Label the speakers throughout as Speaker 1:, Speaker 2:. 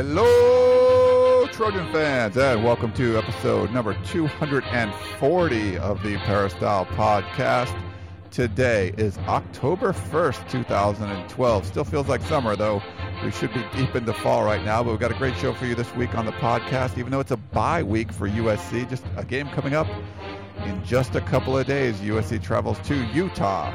Speaker 1: Hello, Trojan fans, and welcome to episode number 240 of the Peristyle Podcast. Today is October 1st, 2012. Still feels like summer, though. We should be deep into fall right now, but we've got a great show for you this week on the podcast, even though it's a bye week for USC. Just a game coming up in just a couple of days. USC travels to Utah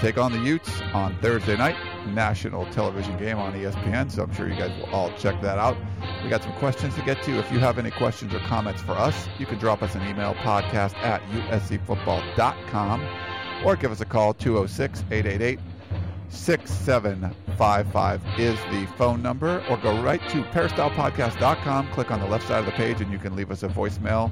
Speaker 1: take on the Utes on Thursday night national television game on ESPN, so I'm sure you guys will all check that out. We got some questions to get to. If you have any questions or comments for us, you can drop us an email podcast at uscfootball.com or give us a call 206 888 6755 is the phone number, or go right to peristylepodcast.com, click on the left side of the page, and you can leave us a voicemail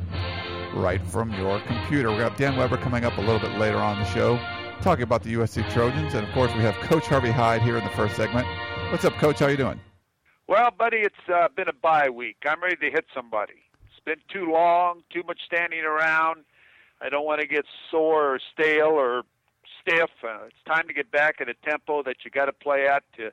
Speaker 1: right from your computer. To have Dan Weber coming up a little bit later on the show talking about the USC Trojans. And of course, we have Coach Harvey Hyde here in the first segment. What's up, Coach? How you doing?
Speaker 2: Well, buddy, it's uh, been a bye week. I'm ready to hit somebody. It's been too long, too much standing around. I don't want to get sore or stale or stiff. Uh, it's time to get back at a tempo that you got to play at to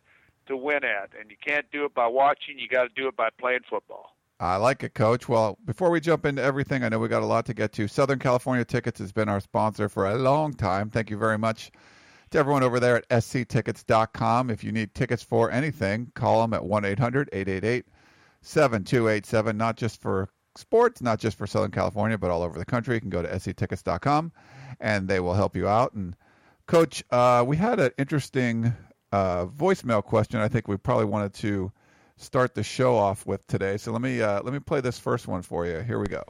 Speaker 2: to win at, and you can't do it by watching. You got to do it by playing football.
Speaker 1: I like it, Coach. Well, before we jump into everything, I know we got a lot to get to. Southern California Tickets has been our sponsor for a long time. Thank you very much to everyone over there at sctickets.com. If you need tickets for anything, call them at 1 800 888 7287, not just for sports, not just for Southern California, but all over the country. You can go to sctickets.com and they will help you out. And, Coach, uh, we had an interesting uh, voicemail question I think we probably wanted to start the show off with today. So let me uh, let me play this first one for you. Here we go.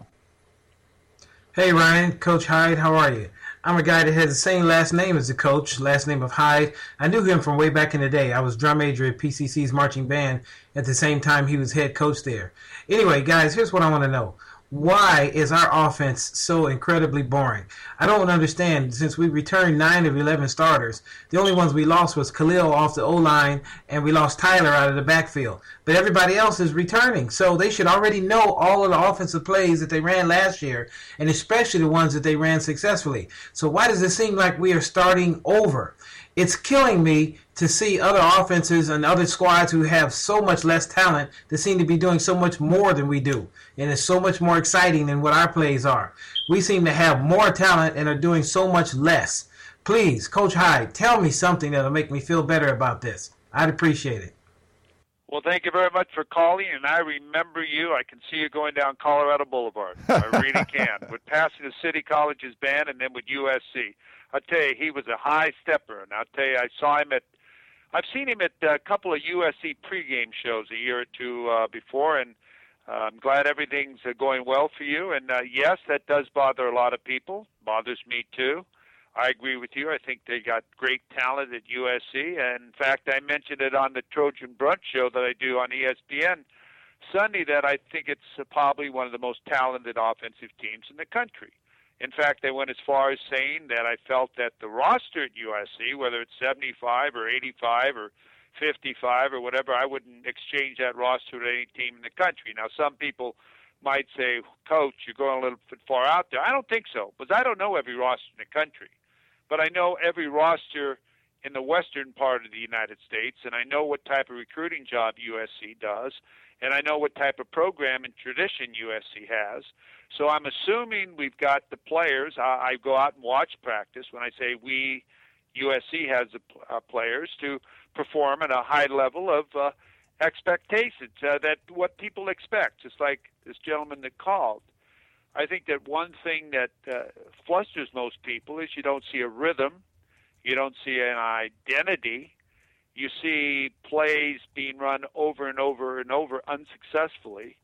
Speaker 3: Hey Ryan, Coach Hyde, how are you? I'm a guy that has the same last name as the coach, last name of Hyde. I knew him from way back in the day. I was drum major at PCC's marching band at the same time he was head coach there. Anyway, guys, here's what I want to know why is our offense so incredibly boring? I don't understand. Since we returned nine of eleven starters, the only ones we lost was Kalil off the O line, and we lost Tyler out of the backfield. But everybody else is returning, so they should already know all of the offensive plays that they ran last year, and especially the ones that they ran successfully. So why does it seem like we are starting over? It's killing me to see other offenses and other squads who have so much less talent that seem to be doing so much more than we do. And it's so much more exciting than what our plays are. We seem to have more talent and are doing so much less. Please, Coach Hyde, tell me something that'll make me feel better about this. I'd appreciate it.
Speaker 2: Well, thank you very much for calling, and I remember you. I can see you going down Colorado Boulevard. I really can. With Pasadena City College's band and then with USC. I'll tell you, he was a high stepper, and I'll tell you, I saw him at I've seen him at a couple of USC pregame shows a year or two uh, before, and uh, I'm glad everything's uh, going well for you. And uh, yes, that does bother a lot of people. Bothers me too. I agree with you. I think they got great talent at USC. And in fact, I mentioned it on the Trojan Brunch show that I do on ESPN Sunday that I think it's probably one of the most talented offensive teams in the country. In fact, they went as far as saying that I felt that the roster at USC, whether it's 75 or 85 or 55 or whatever, I wouldn't exchange that roster with any team in the country. Now, some people might say, Coach, you're going a little bit far out there. I don't think so, because I don't know every roster in the country. But I know every roster in the western part of the United States, and I know what type of recruiting job USC does, and I know what type of program and tradition USC has. So I'm assuming we've got the players. I, I go out and watch practice. When I say we, USC has the uh, players to perform at a high level of uh, expectations uh, that what people expect, just like this gentleman that called. I think that one thing that uh, flusters most people is you don't see a rhythm, you don't see an identity, you see plays being run over and over and over unsuccessfully,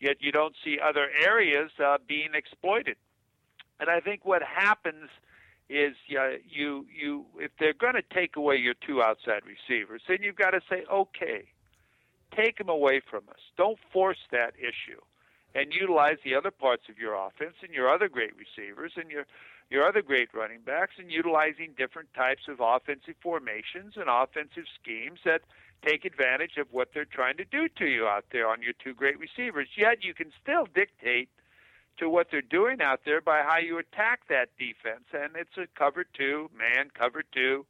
Speaker 2: yet you don't see other areas uh, being exploited. And I think what happens is uh, you you if they're going to take away your two outside receivers, then you've got to say, okay, take them away from us. Don't force that issue, and utilize the other parts of your offense and your other great receivers and your your other great running backs, and utilizing different types of offensive formations and offensive schemes that take advantage of what they're trying to do to you out there on your two great receivers. Yet you can still dictate to what they're doing out there by how you attack that defense. And it's a cover two, man, cover two,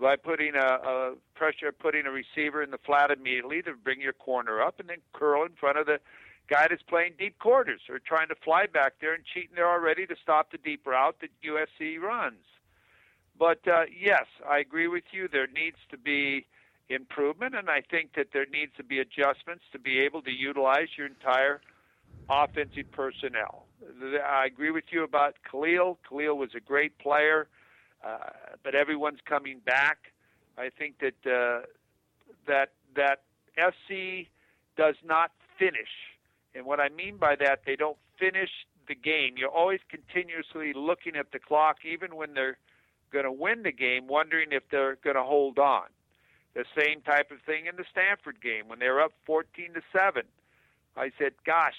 Speaker 2: by putting a, a pressure, putting a receiver in the flat immediately to bring your corner up, and then curl in front of the guy that's playing deep quarters or trying to fly back there and cheating there already to stop the deep route that USC runs. But uh, yes, I agree with you. There needs to be improvement, and I think that there needs to be adjustments to be able to utilize your entire offensive personnel. I agree with you about Kalil. Kalil was a great player, uh, but everyone's coming back. I think that uh, that that SC does not finish, and what I mean by that, they don't finish the game. You're always continuously looking at the clock, even when they're going to win the game, wondering if they're going to hold on. The same type of thing in the Stanford game when they were up 14 to seven. I said, "Gosh,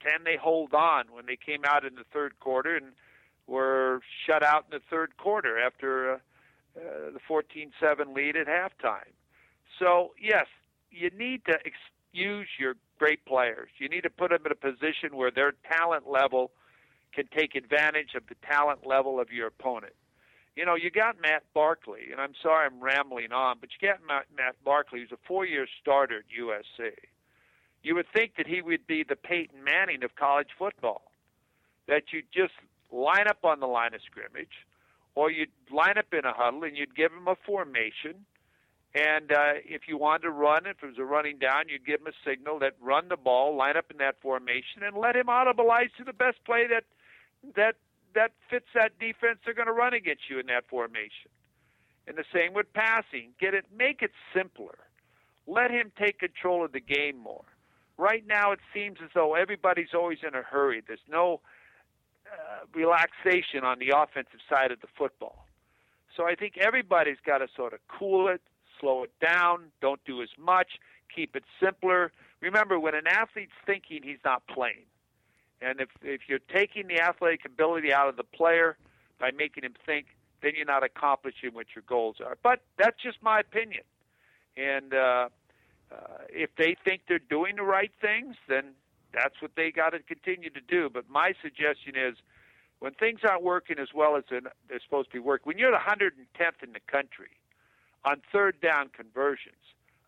Speaker 2: can they hold on when they came out in the third quarter and were shut out in the third quarter after uh, uh, the 14-7 lead at halftime. So yes, you need to ex- use your great players. You need to put them in a position where their talent level can take advantage of the talent level of your opponent. You know, you got Matt Barkley, and I'm sorry I'm rambling on, but you got Matt, Barkley, who's a four-year starter at USC you would think that he would be the Peyton Manning of college football. That you just line up on the line of scrimmage, or you'd line up in a huddle and you'd give him a formation. And uh, if you wanted to run, if it was a running down, you'd give him a signal that run the ball, line up in that formation, and let him audibilize to the best play that that that fits that defense they're going to run against you in that formation. And the same with passing. Get it, make it simpler. Let him take control of the game more. Right now, it seems as though everybody's always in a hurry. There's no uh, relaxation on the offensive side of the football. So I think everybody's got to sort of cool it, slow it down, don't do as much, keep it simpler. Remember, when an athlete's thinking, he's not playing. And if if you're taking the athletic ability out of the player by making him think, then you're not accomplishing what your goals are. But that's just my opinion. And uh, uh, if they think they're doing the right things, then that's what they got to continue to do. But my suggestion is when things aren't working as well as they're, supposed to be working, when you're the 110th in the country on third down conversions,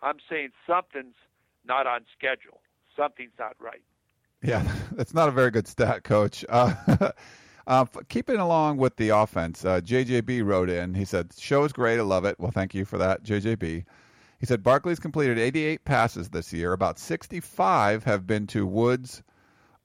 Speaker 2: I'm saying something's not on schedule. Something's not right.
Speaker 1: Yeah, that's not a very good stat, Coach. Uh, uh, keeping along with the offense, uh, JJB wrote in. He said, "Show is great. I love it." Well, thank you for that, JJB. He said Barkley's completed 88 passes this year. About 65 have been to Woods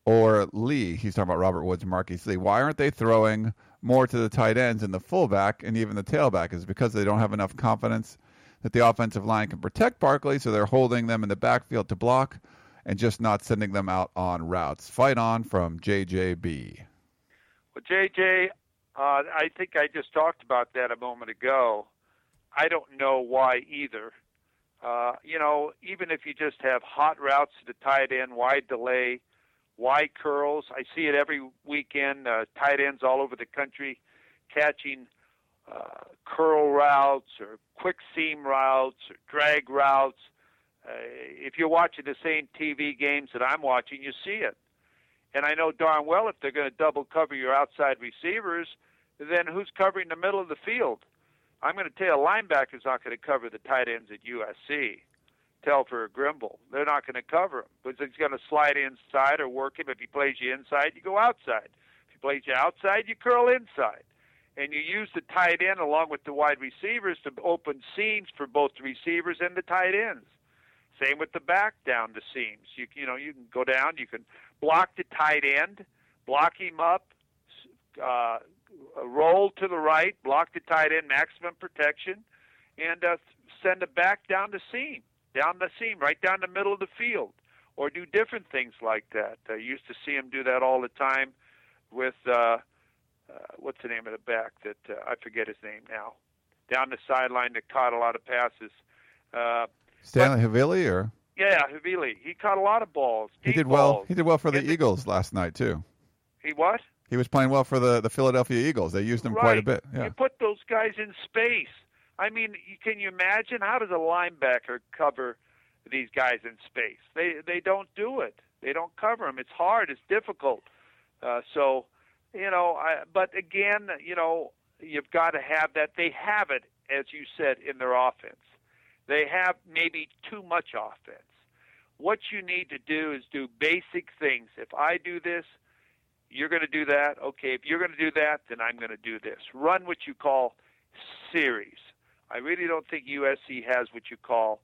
Speaker 1: or Lee. He's talking about Robert Woods and Marquise Lee. Why aren't they throwing more to the tight ends and the fullback and even the tailback? Is because they don't have enough confidence that the offensive line can protect Barkley, so they're holding them in the backfield to block and just not sending them out on routes. Fight on from JJB.
Speaker 2: Well, JJ, uh, I think I just talked about that a moment ago. I don't know why either. Uh, you know, even if you just have hot routes to tight end, wide delay, wide curls. I see it every weekend. Uh, tight ends all over the country catching uh, curl routes or quick seam routes or drag routes. Uh, if you're watching the same TV games that I'm watching, you see it. And I know darn well if they're going to double cover your outside receivers, then who's covering the middle of the field? I'm going to tell you, a linebacker's not going to cover the tight ends at USC. Telfer or Grimble. They're not going to cover him. But he's going to slide inside or work him. If he plays you inside, you go outside. If he plays you outside, you curl inside. And you use the tight end along with the wide receivers to open seams for both the receivers and the tight ends. Same with the back down the seams. You you know you can go down. You can block the tight end, block him up, uh, roll to the right, block the tight end, maximum protection, and uh, send it back down the seam, down the seam, right down the middle of the field, or do different things like that. I used to see him do that all the time with uh, uh, what's the name of the back that uh, I forget his name now, down the sideline that caught a lot of passes. Uh,
Speaker 1: Stanley Havili or
Speaker 2: Yeah, Havili. He caught a lot of balls.
Speaker 1: He did
Speaker 2: balls.
Speaker 1: well. He did well for the Eagles last night too.
Speaker 2: He what?
Speaker 1: He was playing well for the, the Philadelphia Eagles. They used him
Speaker 2: right.
Speaker 1: quite a bit. Yeah.
Speaker 2: You put those guys in space. I mean, you, can you imagine how does a linebacker cover these guys in space? They they don't do it. They don't cover them. It's hard. It's difficult. Uh, so, you know, I, but again, you know, you've got to have that. They have it, as you said, in their offense. They have maybe too much offense. What you need to do is do basic things. If I do this, you're going to do that. Okay, if you're going to do that, then I'm going to do this. Run what you call series. I really don't think USC has what you call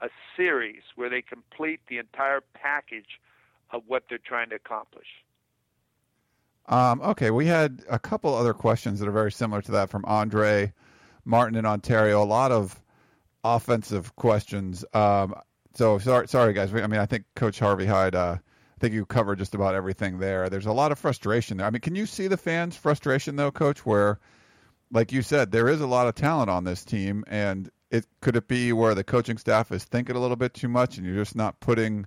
Speaker 2: a series where they complete the entire package of what they're trying to accomplish.
Speaker 1: Um, okay, we had a couple other questions that are very similar to that from Andre Martin in Ontario. A lot of offensive questions. Um, so sorry, sorry guys. I mean, I think Coach Harvey Hyde. Uh, I think you covered just about everything there. There's a lot of frustration there. I mean, can you see the fans' frustration though, Coach? Where, like you said, there is a lot of talent on this team, and it could it be where the coaching staff is thinking a little bit too much, and you're just not putting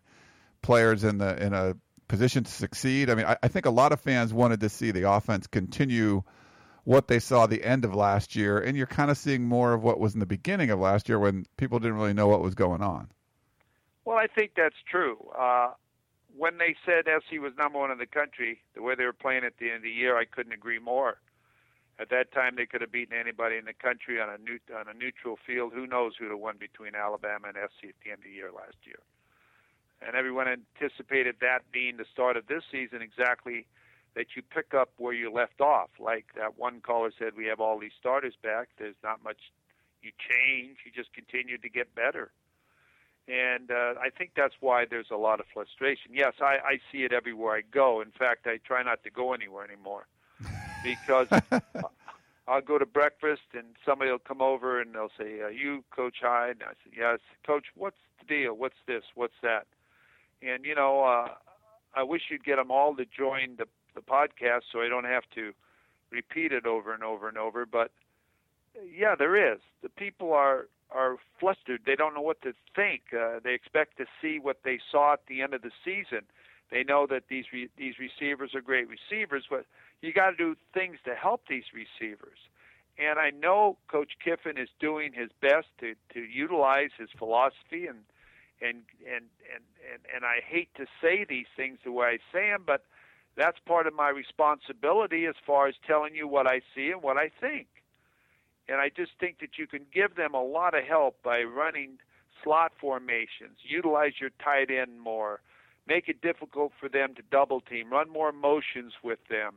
Speaker 1: players in the in a position to succeed. I mean, I, I think a lot of fans wanted to see the offense continue what they saw the end of last year, and you're kind of seeing more of what was in the beginning of last year when people didn't really know what was going on.
Speaker 2: Well, I think that's true. Uh, when they said SC was number one in the country, the way they were playing at the end of the year, I couldn't agree more. At that time, they could have beaten anybody in the country on a new, on a neutral field. Who knows who'd have won between Alabama and SC at the end of the year last year? And everyone anticipated that being the start of this season exactly that you pick up where you left off. Like that one caller said, we have all these starters back. There's not much you change. You just continue to get better. And uh, I think that's why there's a lot of frustration. Yes, I, I see it everywhere I go. In fact, I try not to go anywhere anymore because I'll go to breakfast and somebody will come over and they'll say, "Are you Coach Hyde?" And I say, "Yes, Coach. What's the deal? What's this? What's that?" And you know, uh, I wish you'd get them all to join the the podcast so I don't have to repeat it over and over and over. But yeah, there is. The people are are flustered. They don't know what to think. Uh, they expect to see what they saw at the end of the season. They know that these re- these receivers are great receivers, but you got to do things to help these receivers. And I know Coach Kiffin is doing his best to to utilize his philosophy and and and and and, and I hate to say these things the way I say them, but that's part of my responsibility as far as telling you what I see and what I think. And I just think that you can give them a lot of help by running slot formations, utilize your tight end more, make it difficult for them to double team, run more motions with them,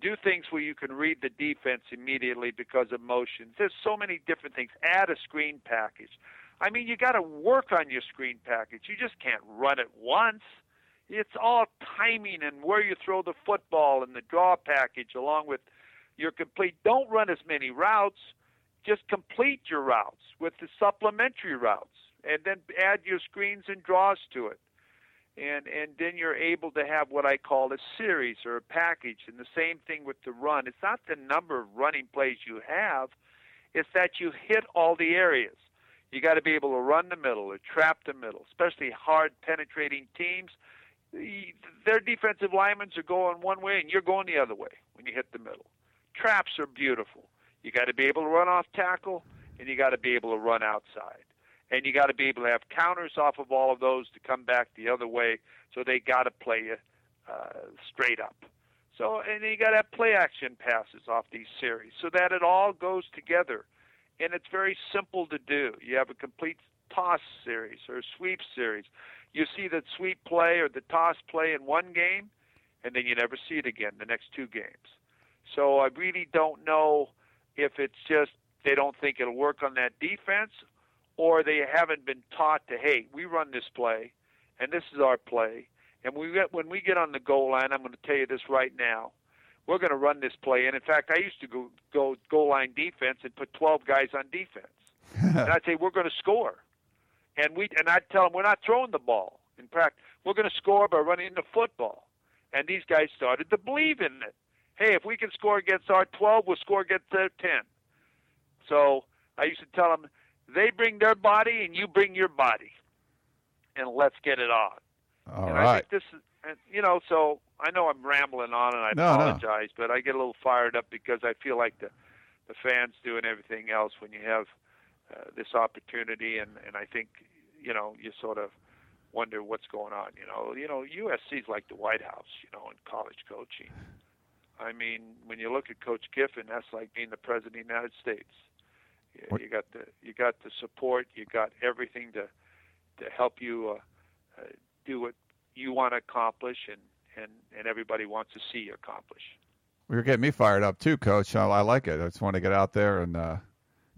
Speaker 2: do things where you can read the defense immediately because of motions. There's so many different things. Add a screen package. I mean, you got to work on your screen package. You just can't run it once. It's all timing and where you throw the football and the draw package along with your complete. Don't run as many routes. Just complete your routes with the supplementary routes and then add your screens and draws to it. And and then you're able to have what I call a series or a package and the same thing with the run. It's not the number of running plays you have. It's that you hit all the areas. You got to be able to run the middle or trap the middle especially hard penetrating teams their defensive linemen are going one way and you're going the other way when you hit the middle traps are beautiful you got to be able to run off tackle, and you got to be able to run outside, and you got to be able to have counters off of all of those to come back the other way. So they got to play you uh, straight up. So and you got to have play action passes off these series, so that it all goes together, and it's very simple to do. You have a complete toss series or sweep series. You see the sweep play or the toss play in one game, and then you never see it again the next two games. So I really don't know if it's just they don't think it'll work on that defense, or they haven't been taught to, hey, we run this play, and this is our play, and we get, when we get on the goal line, I'm going to tell you this right now, we're going to run this play. And in fact, I used to go go goal line defense and put 12 guys on defense, and I'd say we're going to score, and we and I'd tell them we're not throwing the ball. In fact, we're going to score by running the football, and these guys started to believe in it hey, if we can score against our 12, we'll score against their 10. So I used to tell them, they bring their body and you bring your body. and let's get it on.
Speaker 1: All
Speaker 2: and
Speaker 1: right.
Speaker 2: I think this is, and, you know, so I know I'm rambling on, and I
Speaker 1: No, no.
Speaker 2: apologize, but I get a little fired up because I feel like the the fans do and everything else when you have uh, this opportunity, and and I think you know you sort of wonder what's going on. You know, you know USC's like the White House, you know, in college coaching. I mean, when you look at Coach Kiffin, that's like being the president of the United States. You, you got the you got the support, you got everything to to help you uh, uh, do what you want to accomplish, and and and everybody wants to see you accomplish.
Speaker 1: You're getting me fired up too, Coach. I, I like it. I just want to get out there and uh,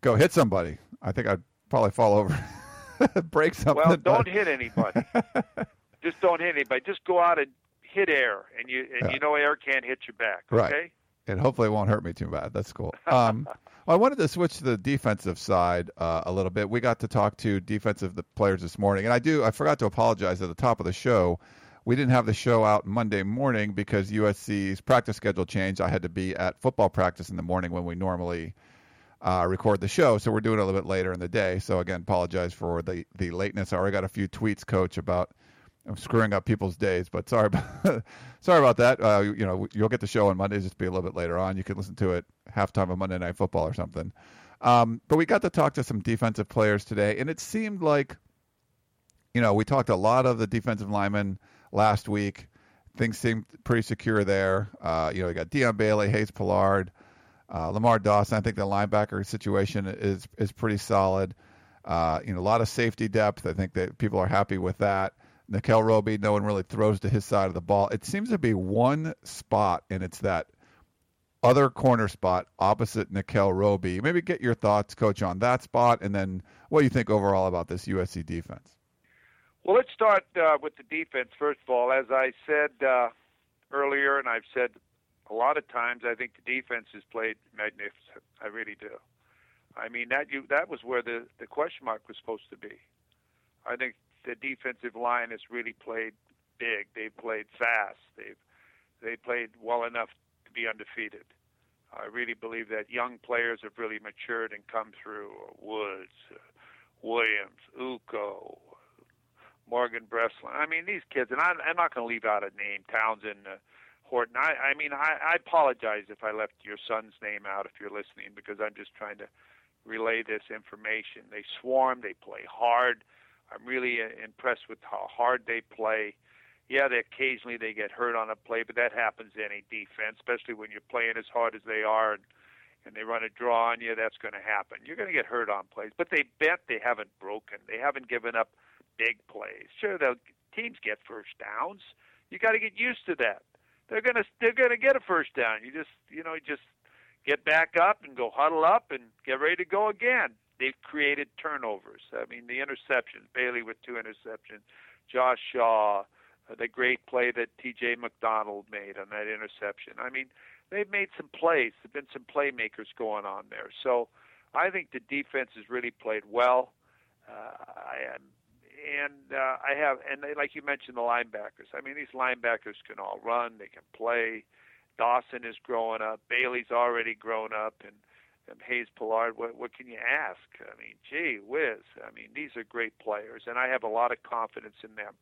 Speaker 1: go hit somebody. I think I'd probably fall over, break something.
Speaker 2: Well, don't hit anybody. Just don't hit anybody. Just go out and hit air, and you and
Speaker 1: Yeah.
Speaker 2: you know air can't hit you back.
Speaker 1: Right.
Speaker 2: Okay.
Speaker 1: and hopefully it won't hurt me too bad. That's cool. Um, I wanted to switch to the defensive side uh, a little bit. We got to talk to defensive the players this morning, and I do. I forgot to apologize at the top of the show. We didn't have the show out Monday morning because USC's practice schedule changed. I had to be at football practice in the morning when we normally uh, record the show, so we're doing it a little bit later in the day. So again, apologize for the the lateness. I already got a few tweets, Coach, about I'm screwing up people's days, but sorry about sorry about that. Uh, you, know, you'll get the show on Mondays, just be a little bit later on. You can listen to it halftime of Monday Night Football or something. Um, but we got to talk to some defensive players today, and it seemed like, you know, we talked a lot of the defensive linemen last week. Things seemed pretty secure there. Uh, you know, you got Dion Bailey, Hayes Pullard, uh, Lamar Dawson. I think the linebacker situation is is pretty solid. Uh, you know, a lot of safety depth. I think that people are happy with that. Nickell Robey, no one really throws to his side of the ball. It seems to be one spot, and it's that other corner spot opposite Nickell Robey. Maybe get your thoughts, Coach, on that spot, and then what do you think overall about this USC defense?
Speaker 2: Well, let's start uh, with the defense first of all. As I said uh, earlier, and I've said a lot of times, I think the defense has played magnificent. I really do. I mean that you that was where the the question mark was supposed to be. I think the defensive line has really played big. They've played fast. They've they played well enough to be undefeated. I really believe that young players have really matured and come through. Woods, Williams, Uko, Morgan Breslin. I mean, these kids, and I'm, I'm not going to leave out a name, Townsend, uh, Horton. I, I mean, I, I apologize if I left your son's name out if you're listening because I'm just trying to relay this information. They swarm, they play hard. I'm really uh, impressed with how hard they play. Yeah, they occasionally they get hurt on a play, but that happens to any defense, especially when you're playing as hard as they are and and they run a draw on you. That's going to happen. You're going to get hurt on plays, but they bet they haven't broken. They haven't given up big plays. Sure, the teams get first downs. You got to get used to that. They're gonna they're gonna get a first down. You just you know just get back up and go huddle up and get ready to go again. They've created turnovers. I mean the interceptions. Bailey with two interceptions. Josh Shaw, uh, the great play that T.J. McDonald made on that interception. I mean they've made some plays. There've been some playmakers going on there. So I think the defense has really played well. Uh, I am and uh, I have, and they, like you mentioned, the linebackers. I mean, these linebackers can all run, they can play. Dawson is growing up. Bailey's already grown up, and, and Hayes Pullard. What what can you ask? I mean, gee whiz. I mean, these are great players, and I have a lot of confidence in them,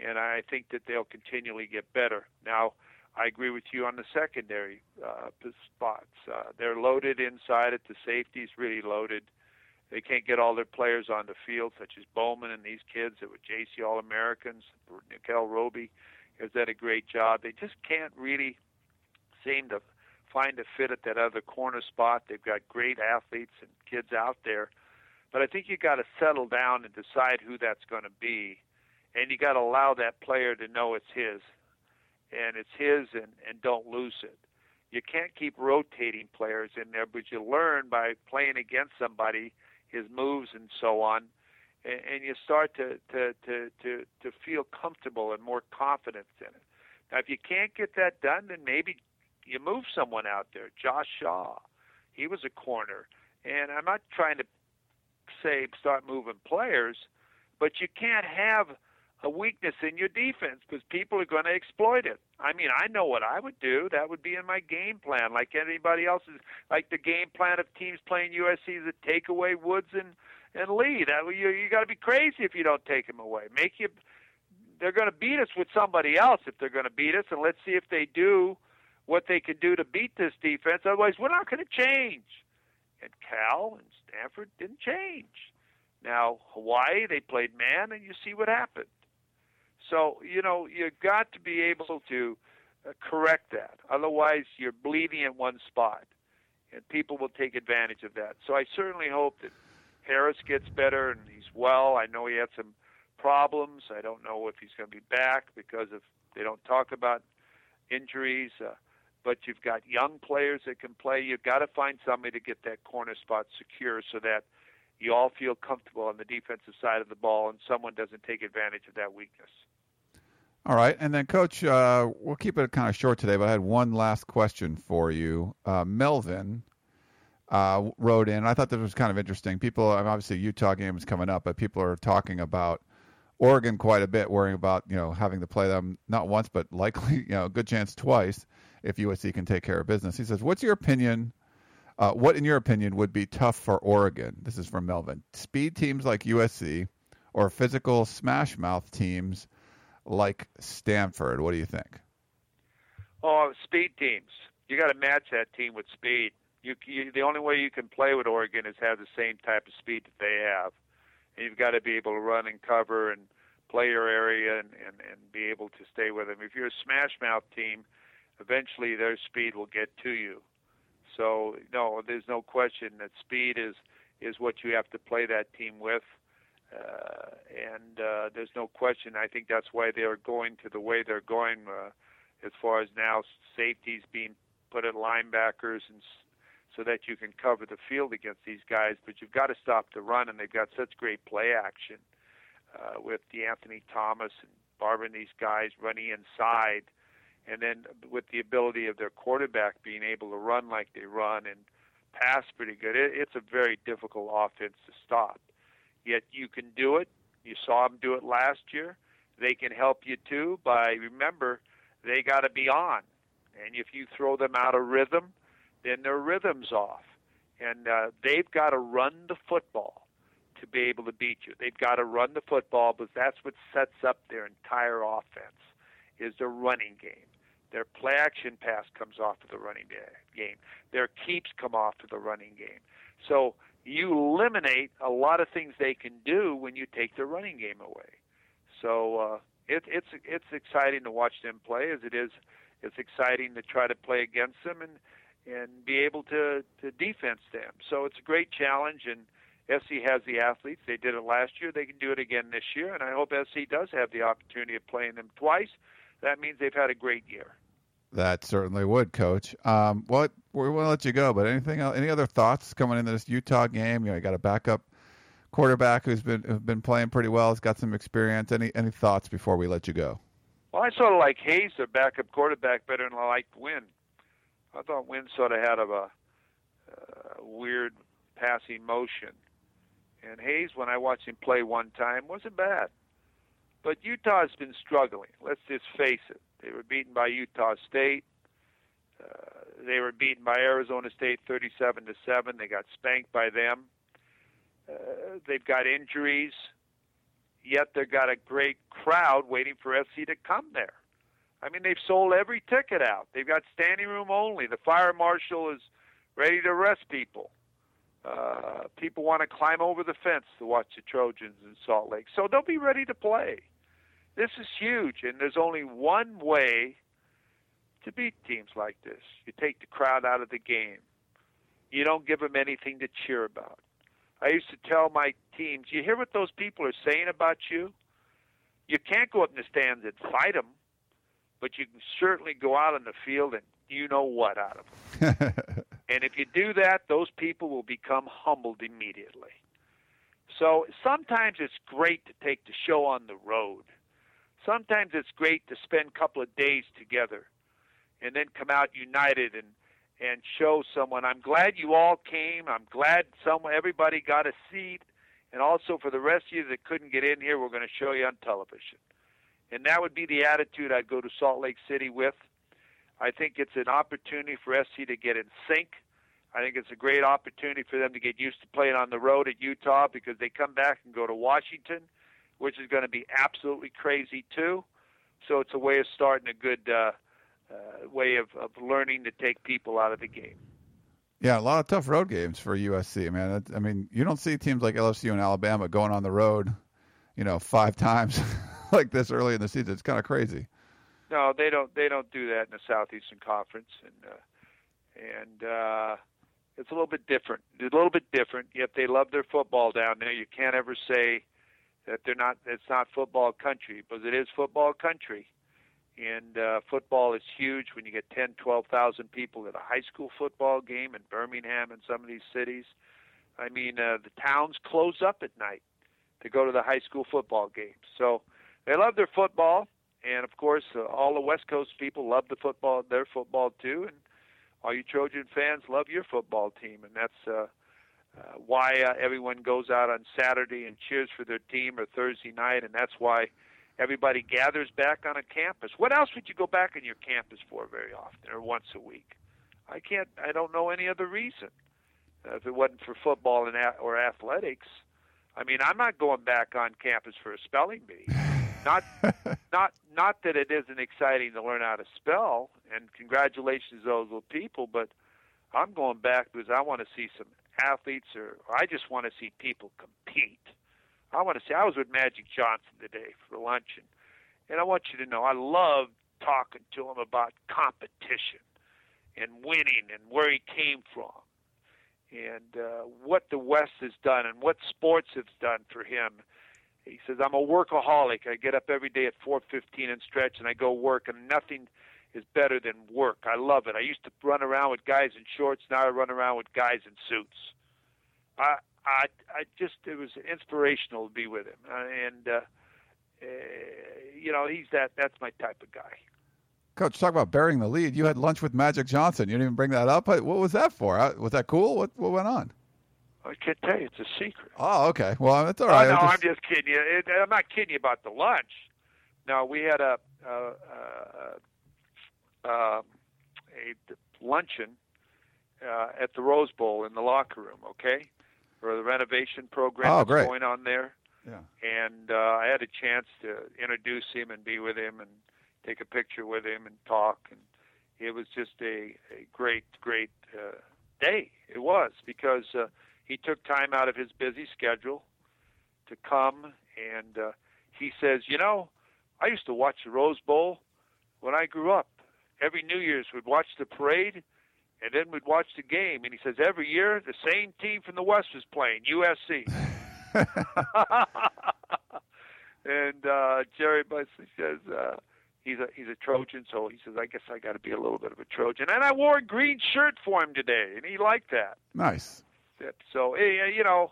Speaker 2: and I think that they'll continually get better. Now, I agree with you on the secondary uh, spots. Uh, they're loaded inside at the safeties, really loaded. They can't get all their players on the field, such as Bowman and these kids that were JC All Americans. Nickell Robey has done a great job. They just can't really seem to find a fit at that other corner spot. They've got great athletes and kids out there, but I think you got to settle down and decide who that's going to be, and you got to allow that player to know it's his, and it's his, and and don't lose it. You can't keep rotating players in there, but you learn by playing against somebody his moves and so on, and, and you start to, to to to to feel comfortable and more confidence in it. Now, if you can't get that done, then maybe you move someone out there. Josh Shaw, he was a corner, and I'm not trying to say start moving players, but you can't have a weakness in your defense because people are going to exploit it. I mean, I know what I would do. That would be in my game plan, like anybody else's. Like the game plan of teams playing USC to take away Woods and and lead. You you got to be crazy if you don't take them away. Make you. They're going to beat us with somebody else if they're going to beat us, and let's see if they do what they can do to beat this defense. Otherwise, we're not going to change. And Cal and Stanford didn't change. Now Hawaii, they played man, and you see what happened. So you know you've got to be able to uh, correct that. Otherwise, you're bleeding in one spot, and people will take advantage of that. So I certainly hope that Harris gets better and he's well. I know he had some problems. I don't know if he's going to be back because of they don't talk about injuries. Uh, but you've got young players that can play. You've got to find somebody to get that corner spot secure so that you all feel comfortable on the defensive side of the ball and someone doesn't take advantage of that weakness.
Speaker 1: All right, and then Coach, uh, we'll keep it kind of short today, but I had one last question for you. Uh, Melvin uh, wrote in. I thought this was kind of interesting. People, obviously, Utah game is coming up, but people are talking about Oregon quite a bit, worrying about you know having to play them not once, but likely you know good chance twice if USC can take care of business. He says, "What's your opinion?" Uh, what, in your opinion, would be tough for Oregon? This is from Melvin. Speed teams like USC or physical smash mouth teams like Stanford. What do you think?
Speaker 2: Oh, speed teams. You got to match that team with speed. You, you, the only way you can play with Oregon is have the same type of speed that they have, and you've got to be able to run and cover and play your area and, and, and be able to stay with them. If you're a smash mouth team, eventually their speed will get to you. So no, there's no question that speed is is what you have to play that team with. Uh, and uh, there's no question. I think that's why they're going to the way they're going, uh, as far as now safeties being put at linebackers, and so that you can cover the field against these guys. But you've got to stop the run, and they've got such great play action uh, with DeAnthony Thomas and Barner and these guys running inside, and then with the ability of their quarterback being able to run like they run and pass pretty good. It, it's a very difficult offense to stop. Yet you can do it. You saw them do it last year. They can help you too by remember they got to be on, and if you throw them out of rhythm, then their rhythm's off, and uh, they've got to run the football to be able to beat you. They've got to run the football because that's what sets up their entire offense is the running game. Their play action pass comes off of the running game. Their keeps come off of the running game. So you eliminate a lot of things they can do when you take the running game away. So uh, it, it's it's exciting to watch them play, as it is. It's exciting to try to play against them and and be able to to defense them. So it's a great challenge, and SC has the athletes. They did it last year. They can do it again this year, and I hope SC does have the opportunity of playing them twice. That means they've had a great year.
Speaker 1: That certainly would, Coach. Um, well, we will let you go, but anything, else, any other thoughts coming into this Utah game? You know, you got a backup quarterback who's been been playing pretty well. Has got some experience. Any any thoughts before we let you go?
Speaker 2: Well, I sort of like Hays, their backup quarterback, better than I liked Wynn. I thought Wynn sort of had of a uh, weird passing motion, and Hays, when I watched him play one time, wasn't bad. But Utah's been struggling. Let's just face it. They were beaten by Utah State. Uh, they were beaten by Arizona State 37 to seven. They got spanked by them. Uh, they've got injuries, yet they've got a great crowd waiting for SC to come there. I mean, they've sold every ticket out. They've got standing room only. The fire marshal is ready to arrest people. Uh, people want to climb over the fence to watch the Trojans in Salt Lake. So they'll be ready to play. This is huge, and there's only one way to beat teams like this. You take the crowd out of the game. You don't give them anything to cheer about. I used to tell my teams, you hear what those people are saying about you? You can't go up in the stands and fight them, but you can certainly go out on the field and you know what out of them. and if you do that, those people will become humbled immediately. So sometimes it's great to take the show on the road sometimes it's great to spend a couple of days together and then come out united and and show someone I'm glad you all came. I'm glad someone everybody got a seat and also for the rest of you that couldn't get in here, we're going to show you on television. And that would be the attitude I'd go to Salt Lake City with. I think it's an opportunity for SC to get in sync. I think it's a great opportunity for them to get used to playing on the road at Utah because they come back and go to Washington, which is going to be absolutely crazy too. So it's a way of starting a good uh, uh, way of, of learning to take people out of the game.
Speaker 1: Yeah, a lot of tough road games for USC, man. I mean, you don't see teams like LSU and Alabama going on the road, you know, five times like this early in the season. It's kind of crazy.
Speaker 2: No, they don't. They don't do that in the Southeastern Conference, and uh, and uh, it's a little bit different. It's a little bit different. Yet they love their football down there. You can't ever say that they're not. It's not football country because it is football country, and uh, football is huge. When you get ten, twelve thousand people at a high school football game in Birmingham and some of these cities, I mean, uh, the towns close up at night to go to the high school football games. So they love their football, and of course, uh, all the West Coast people love the football, their football too, and all you Trojan fans love your football team, and that's uh, uh, why uh, everyone goes out on Saturday and cheers for their team or Thursday night, and that's why everybody gathers back on a campus. What else would you go back on your campus for very often or once a week? I can't. I don't know any other reason. Uh, if it wasn't for football and a- or athletics, I mean, I'm not going back on campus for a spelling bee. Not, not, not that it isn't exciting to learn how to spell, and congratulations to those little people, but I'm going back because I want to see some athletes, or, I just want to see people compete. I want to see. I was with Magic Johnson today for luncheon, and I want you to know I love talking to him about competition and winning and where he came from and uh, what the West has done and what sports has done for him. He says, "I'm a workaholic. I get up every day at 4:15 and stretch, and I go work, and nothing is better than work. I love it. I used to run around with guys in shorts. Now I run around with guys in suits. I, I, I just it was inspirational to be with him, uh, and uh, uh, you know, he's that. That's my type of guy."
Speaker 1: Coach, talk about burying the lead. You had lunch with Magic Johnson. You didn't even bring that up. What was that for? Was that cool? What what went on?
Speaker 2: I can't tell you. It's a secret.
Speaker 1: Oh, okay. Well, that's all right.
Speaker 2: Oh, no,
Speaker 1: just...
Speaker 2: I'm just kidding you. It, I'm not kidding you about the lunch. No, we had a a, a, a luncheon uh, at the Rose Bowl in the locker room. Okay, for the renovation program
Speaker 1: oh,
Speaker 2: that's going on there.
Speaker 1: Yeah.
Speaker 2: And uh, I had a chance to introduce him and be with him and take a picture with him and talk. And it was just a, a great, great uh, day. It was because uh, he took time out of his busy schedule to come. And uh, he says, You know, I used to watch the Rose Bowl when I grew up. Every New Year's, we'd watch the parade. And then we'd watch the game, and he says every year the same team from the West was playing USC. and uh, Jerry Bussey says, uh, he's a he's a Trojan, so he says, I guess I got to be a little bit of a Trojan. And I wore a green shirt for him today, and he liked that.
Speaker 1: Nice.
Speaker 2: So you know,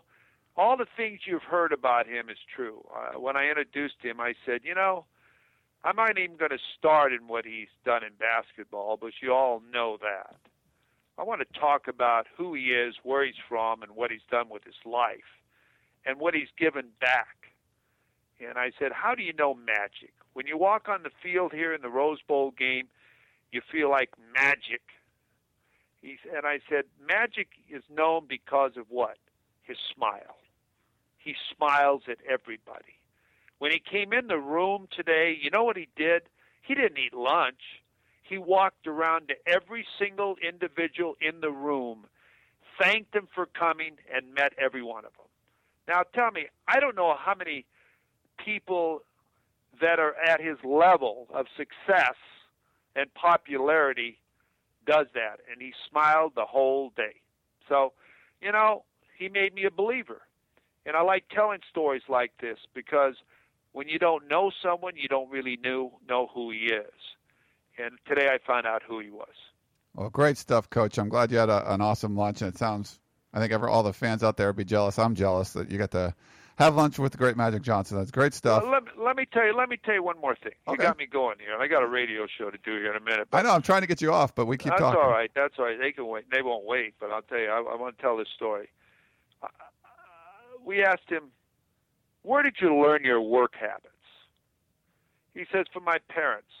Speaker 2: all the things you've heard about him is true. Uh, when I introduced him, I said, you know, I'm not even going to start in what he's done in basketball, but you all know that. I want to talk about who he is, where he's from, and what he's done with his life, and what he's given back. And I said, How do you know magic? When you walk on the field here in the Rose Bowl game, you feel like magic. He, and I said, Magic is known because of what? His smile. He smiles at everybody. When he came in the room today, you know what he did? He didn't eat lunch. He walked around to every single individual in the room, thanked them for coming, and met every one of them. Now, tell me, I don't know how many people that are at his level of success and popularity does that. And he smiled the whole day. So, you know, he made me a believer. And I like telling stories like this because when you don't know someone, you don't really know know who he is. And today I found out who he was.
Speaker 1: Well, great stuff, Coach. I'm glad you had a, an awesome lunch, and it sounds. I think ever all the fans out there would be jealous. I'm jealous that you got to have lunch with the great Magic Johnson. That's great stuff.
Speaker 2: Well, let, me, let me tell you. Let me tell you one more thing. You got me going here. I got a radio show to do here in a minute.
Speaker 1: I know I'm trying to get you off, but we keep
Speaker 2: That's
Speaker 1: talking.
Speaker 2: all right. That's all right. They can wait. They won't wait. But I'll tell you. I, I want to tell this story. Uh, we asked him, "Where did you learn your work habits?" He says, "From my parents.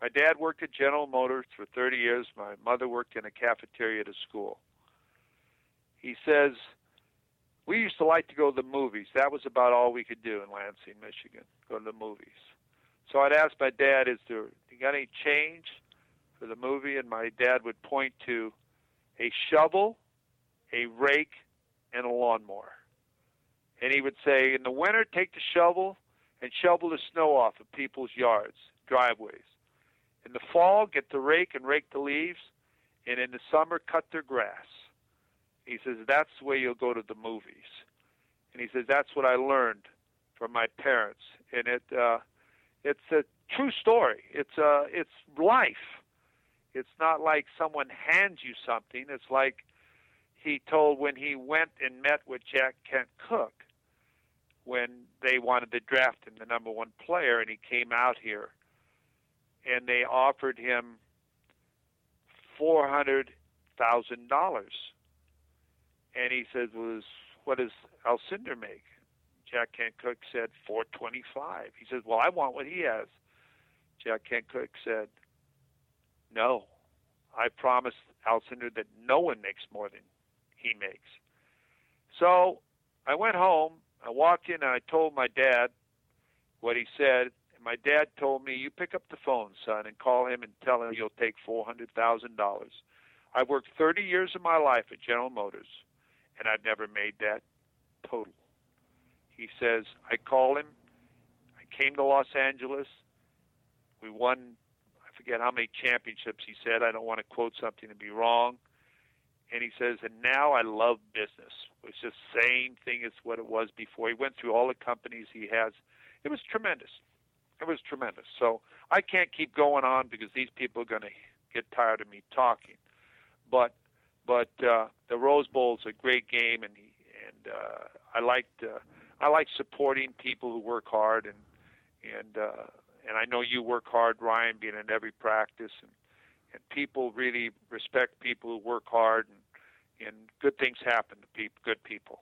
Speaker 2: My dad worked at General Motors for 30 years. My mother worked in a cafeteria at a school." He says, We used to like to go to the movies. That was about all we could do in Lansing, Michigan, go to the movies. So I'd ask my dad, Is there, you got any change for the movie? And my dad would point to a shovel, a rake, and a lawnmower. And he would say, In the winter, take the shovel and shovel the snow off of people's yards, driveways. In the fall, get the rake and rake the leaves, and in the summer, cut their grass. He says that's the way you'll go to the movies, and he says that's what I learned from my parents, and it uh, it's a true story. It's uh, it's life. It's not like someone hands you something. It's like he told when he went and met with Jack Kent Cooke when they wanted to draft him the number one player, and he came out here and they offered him four hundred thousand dollars. And he said, "Was what does Alcindor make?" Jack Kent Cooke said, "425." He says, "Well, I want what he has." Jack Kent Cooke said, "No, I promised Alcindor that no one makes more than he makes." So I went home. I walked in and I told my dad what he said, And my dad told me, "You pick up the phone, son, and call him and tell him you'll take four hundred thousand dollars." I've worked thirty years of my life at General Motors, and I've never made that total. He says, "I called him. I came to Los Angeles. We won. I forget how many championships." He said, "I don't want to quote something to be wrong." And he says, and now I love business. It's the same thing as what it was before. He went through all the companies he has. It was tremendous it was tremendous. So I can't keep going on because these people are going to get tired of me talking. But but uh, the Rose Bowl is a great game, and he, and uh, I like uh, I like supporting people who work hard, and and uh, and I know you work hard, Ryan, being in every practice, and and people really respect people who work hard, and and good things happen to people, good people.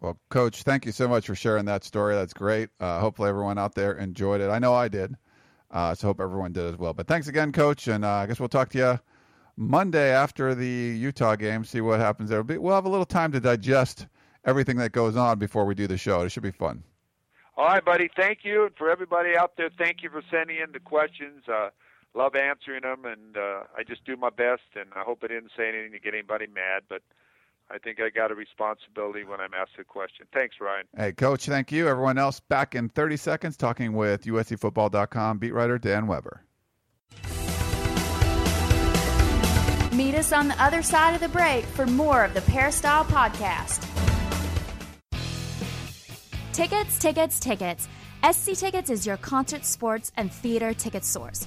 Speaker 1: Well, Coach, thank you so much for sharing that story. That's great. Uh, hopefully, everyone out there enjoyed it. I know I did. Uh, so, hope everyone did as well. But thanks again, Coach. And uh, I guess we'll talk to you Monday after the Utah game, see what happens there. We'll have a little time to digest everything that goes on before we do the show. It should be fun.
Speaker 2: All right, buddy. Thank you. And for everybody out there, thank you for sending in the questions. Uh, love answering them, and uh, I just do my best. And I hope I didn't say anything to get anybody mad, but I think I got a responsibility when I'm asked a question. Thanks, Ryan.
Speaker 1: Hey, Coach, thank you. Everyone else, back in 30 seconds, talking with USCFootball.com beat writer Dan Weber.
Speaker 4: Meet us on the other side of the break for more of the Peristyle Podcast. Tickets, tickets, tickets. SC Tickets is your concert, sports, and theater ticket source.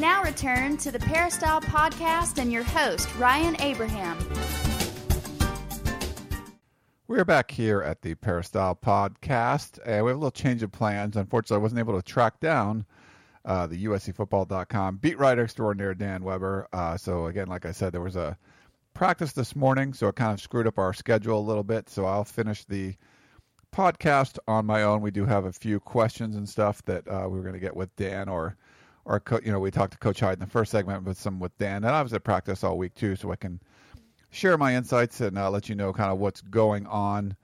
Speaker 4: Now return to the Peristyle Podcast and your host, Ryan Abraham.
Speaker 1: We're back here at the Peristyle Podcast, and we have a little change of plans. Unfortunately, I wasn't able to track down uh, the USCFootball.com beat writer extraordinaire Dan Weber. Uh, so again, like I said, there was a practice this morning, so it kind of screwed up our schedule a little bit. So I'll finish the podcast on my own. We do have a few questions and stuff that uh, we were going to get with Dan or or you know we talked to Coach Hyde in the first segment, with some with Dan, and I was at practice all week too, so I can share my insights and uh, let you know kind of what's going on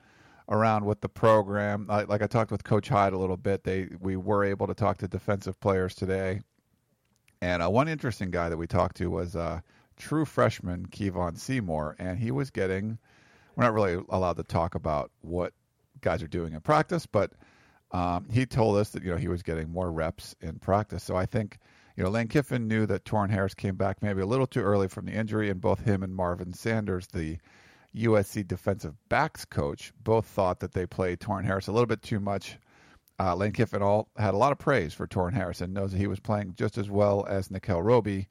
Speaker 1: around with the program. Uh, like I talked with Coach Hyde a little bit, they we were able to talk to defensive players today, and uh, one interesting guy that we talked to was uh, true freshman Kevon Seymour, and he was getting. We're not really allowed to talk about what guys are doing in practice, but um, he told us that you know he was getting more reps in practice. So I think you know, Lane Kiffin knew that Torin Harris came back maybe a little too early from the injury, and both him and Marvin Sanders, the USC defensive backs coach, both thought that they played Torin Harris a little bit too much. Uh, Lane Kiffin all had a lot of praise for Torin Harris and knows that he was playing just as well as Nickell Robey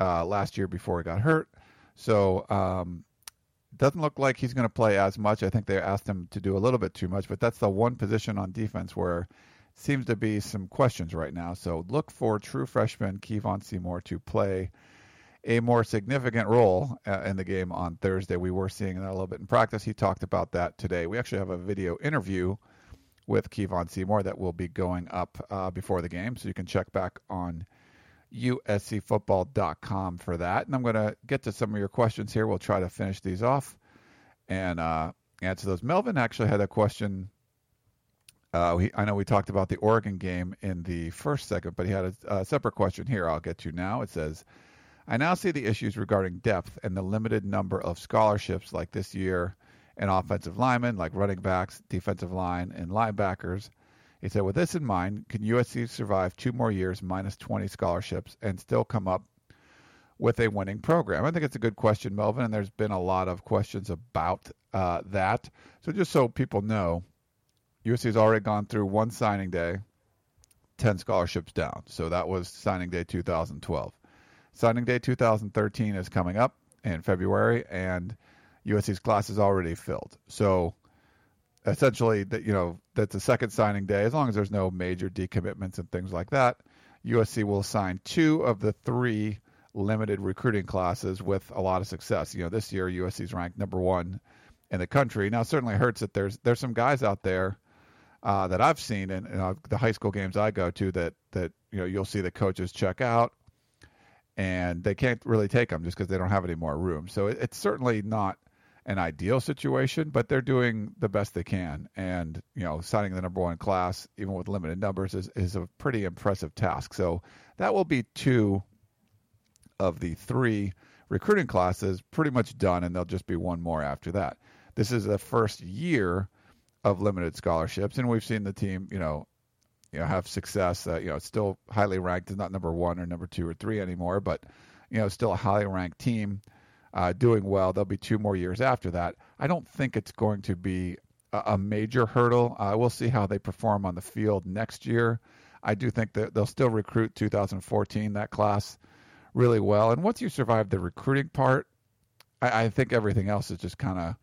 Speaker 1: uh, last year before he got hurt. So um, doesn't look like he's going to play as much. I think they asked him to do a little bit too much, but that's the one position on defense where seems to be some questions right now. So look for true freshman Kevon Seymour to play a more significant role uh, in the game on Thursday. We were seeing that a little bit in practice. He talked about that today. We actually have a video interview with Kevon Seymour that will be going up uh, before the game, so you can check back on uscfootball.com for that. And I'm going to get to some of your questions here. We'll try to finish these off and uh, answer those. Melvin actually had a question. Uh, I know we talked about the Oregon game in the first segment, but he had a, a separate question here. I'll get to now. It says, I now see the issues regarding depth and the limited number of scholarships like this year and offensive linemen, like running backs, defensive line, and linebackers. He said, with this in mind, can USC survive two more years minus 20 scholarships and still come up with a winning program? I think it's a good question, Melvin, and there's been a lot of questions about uh, that. So just so people know, USC has already gone through one signing day, 10 scholarships down. So that was signing day 2012. Signing day 2013 is coming up in February, and USC's class is already filled. So essentially, that you know that's a second signing day. As long as there's no major decommitments and things like that, USC will sign two of the three limited recruiting classes with a lot of success. You know, this year USC's ranked number one in the country. Now, certainly hurts that there's there's some guys out there uh, that I've seen in, in uh, the high school games I go to that that you know you'll see the coaches check out and they can't really take them just because they don't have any more room. So it, it's certainly not an ideal situation, but they're doing the best they can. And you know, signing the number one class, even with limited numbers, is is a pretty impressive task. So that will be two of the three recruiting classes pretty much done, and there'll just be one more after that. This is the first year of limited scholarships, and we've seen the team, you know, you know, have success. Uh, you know, it's still highly ranked. It's not number one or number two or three anymore, but you know, still a highly ranked team uh, doing well. There'll be two more years after that. I don't think it's going to be a, a major hurdle. Uh, we'll see how they perform on the field next year. I do think that they'll still recruit 2014 that class really well. And once you survive the recruiting part, I, I think everything else is just kind of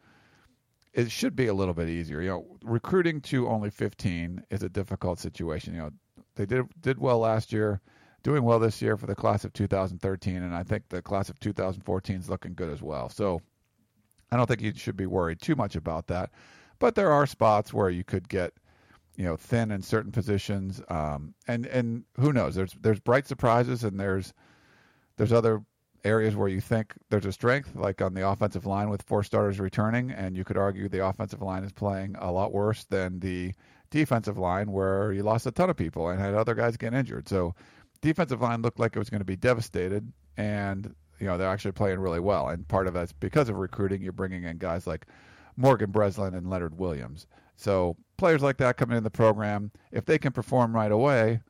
Speaker 1: it should be a little bit easier. You know, recruiting to only 15 is a difficult situation. You know, they did did well last year, doing well this year for the class of 2013, and I think the class of 2014 is looking good as well. So, I don't think you should be worried too much about that. But there are spots where you could get, you know, thin in certain positions, um, and and who knows? There's there's bright surprises, and there's there's other areas where you think there's a strength, like on the offensive line with four starters returning, and you could argue the offensive line is playing a lot worse than the defensive line where you lost a ton of people and had other guys get injured. So defensive line looked like it was going to be devastated, and you know they're actually playing really well. And part of that's because of recruiting. You're bringing in guys like Morgan Breslin and Leonard Williams. So players like that coming in the program, if they can perform right away,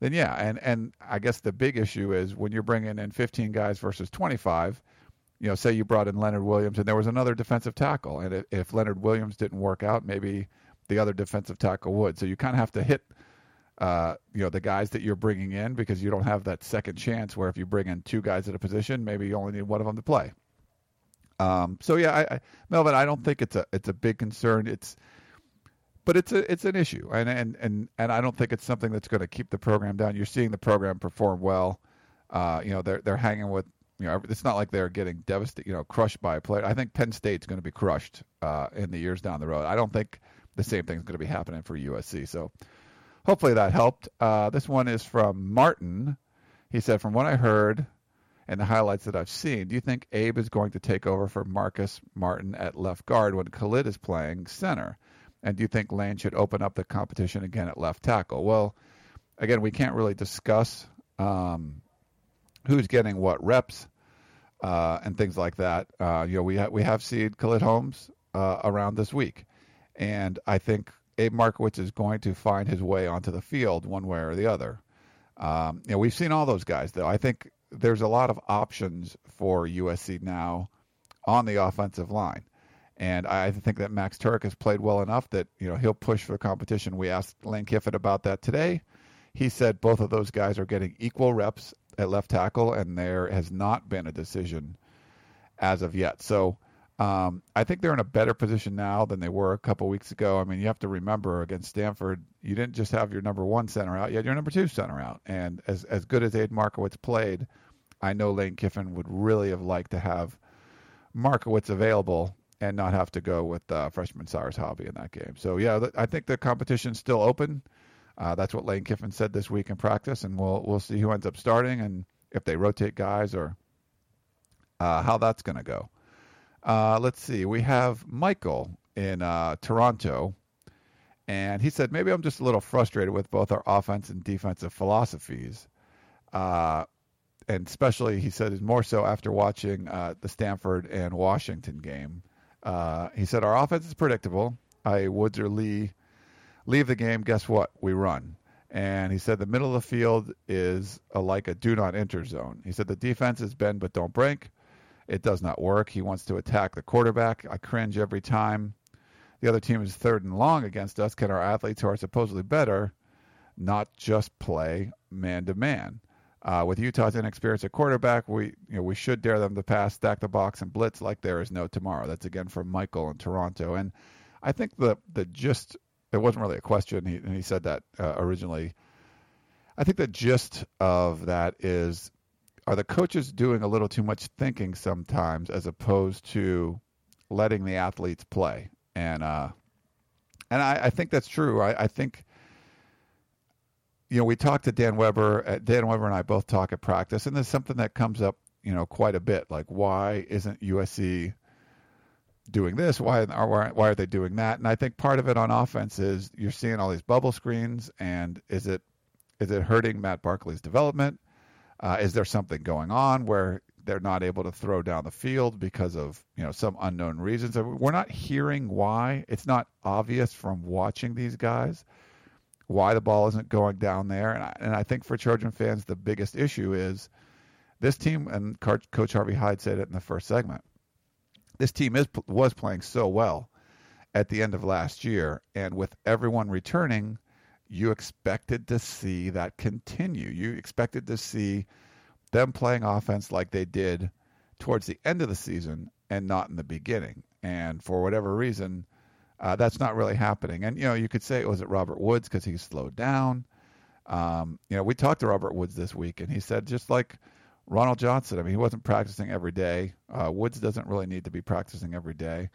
Speaker 1: then yeah, and and I guess the big issue is when you're bringing in 15 guys versus 25. You know, say you brought in Leonard Williams and there was another defensive tackle, and if, if Leonard Williams didn't work out, maybe the other defensive tackle would. So you kind of have to hit, uh, you know, the guys that you're bringing in because you don't have that second chance. Where if you bring in two guys at a position, maybe you only need one of them to play. Um, so yeah, I, I, Melvin, I don't think it's a it's a big concern. It's but it's a it's an issue, and and and and I don't think it's something that's going to keep the program down. You're seeing the program perform well. Uh, you know, they're they're hanging with. You know, it's not like they're getting devastated, you know, crushed by a player. I think Penn State's going to be crushed uh, in the years down the road. I don't think the same thing's going to be happening for USC. So hopefully that helped. Uh, this one is from Martin. He said, from what I heard and the highlights that I've seen, do you think Abe is going to take over for Marcus Martin at left guard when Khaled is playing center? And do you think Lane should open up the competition again at left tackle? Well, again, we can't really discuss um, who's getting what reps uh, and things like that. Uh, you know, we ha- we have seen Khaled Holmes uh, around this week, and I think Abe Markowski is going to find his way onto the field one way or the other. Um, you know, we've seen all those guys though. I think there's a lot of options for USC now on the offensive line. And I think that Max Tuerk has played well enough that you know he'll push for competition. We asked Lane Kiffin about that today. He said both of those guys are getting equal reps at left tackle, and there has not been a decision as of yet. So Um, I think they're in a better position now than they were a couple weeks ago. I mean, you have to remember against Stanford, you didn't just have your number one center out; you had your number two center out. And as as good as Abe Markowski played, I know Lane Kiffin would really have liked to have Markowski available and not have to go with uh, freshman Cyrus Hobbi in that game. So yeah, th- I think the competition's still open. Uh, that's what Lane Kiffin said this week in practice, and we'll we'll see who ends up starting and if they rotate guys or uh, how that's going to go. Uh, let's see. We have Michael in uh, Toronto, and he said maybe I'm just a little frustrated with both our offense and defensive philosophies, uh, and especially he said is more so after watching uh, the Stanford and Washington game. Uh, he said our offense is predictable. I Woods or Lee leave the game. Guess what? We run. And he said the middle of the field is a, like a do not enter zone. He said the defense is bend but don't break. It does not work. He wants to attack the quarterback. I cringe every time. The other team is third and long against us. Can our athletes, who are supposedly better, not just play man to man? with Utah's inexperience at quarterback, we you know we should dare them to pass, stack the box, and blitz like there is no tomorrow. That's again from Michael in Toronto, and I think the the gist it wasn't really a question, he, and he said that uh, originally. I think the gist of that is are the coaches doing a little too much thinking sometimes as opposed to letting the athletes play? And uh, and I, I think that's true. I, I think you know we talked to Dan Weber. Uh, Dan Weber and I both talk at practice, and there's something that comes up you know quite a bit. Like why isn't USC doing this? Why are why are they doing that? And I think part of it on offense is you're seeing all these bubble screens, and is it is it hurting Matt Barkley's development? Uh, is there something going on where they're not able to throw down the field because of you know some unknown reasons? We're not hearing why. It's not obvious from watching these guys why the ball isn't going down there. And I, and I think for Trojan fans, the biggest issue is this team. And Coach Harvey Hyde said it in the first segment. This team is was playing so well at the end of last year, and with everyone returning you expected to see that continue. You expected to see them playing offense like they did towards the end of the season and not in the beginning. And for whatever reason, uh, that's not really happening. And you know, you could say it was it Robert Woods because he slowed down. Um, you know, we talked to Robert Woods this week, and he said just like Ronald Johnson. I mean, he wasn't practicing every day. Uh, Woods doesn't really need to be practicing every day.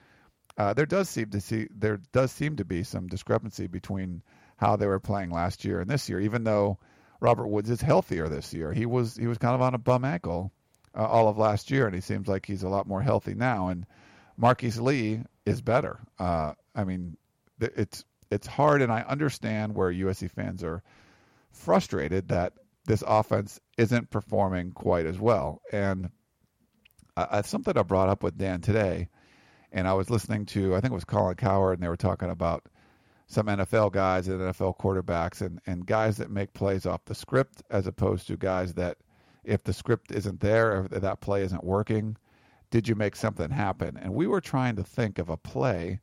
Speaker 1: Uh, there does seem to see there does seem to be some discrepancy between how they were playing last year and this year. Even though Robert Woods is healthier this year, he was he was kind of on a bum ankle uh, all of last year, and he seems like he's a lot more healthy now. And Marquise Lee is better. Uh, I mean, it's it's hard, and I understand where USC fans are frustrated that this offense isn't performing quite as well. And uh, something I brought up with Dan today, and I was listening to I think it was Colin Cowherd, and they were talking about some NFL guys and NFL quarterbacks and, and guys that make plays off the script as opposed to guys that if the script isn't there, if that play isn't working, did you make something happen? And we were trying to think of a play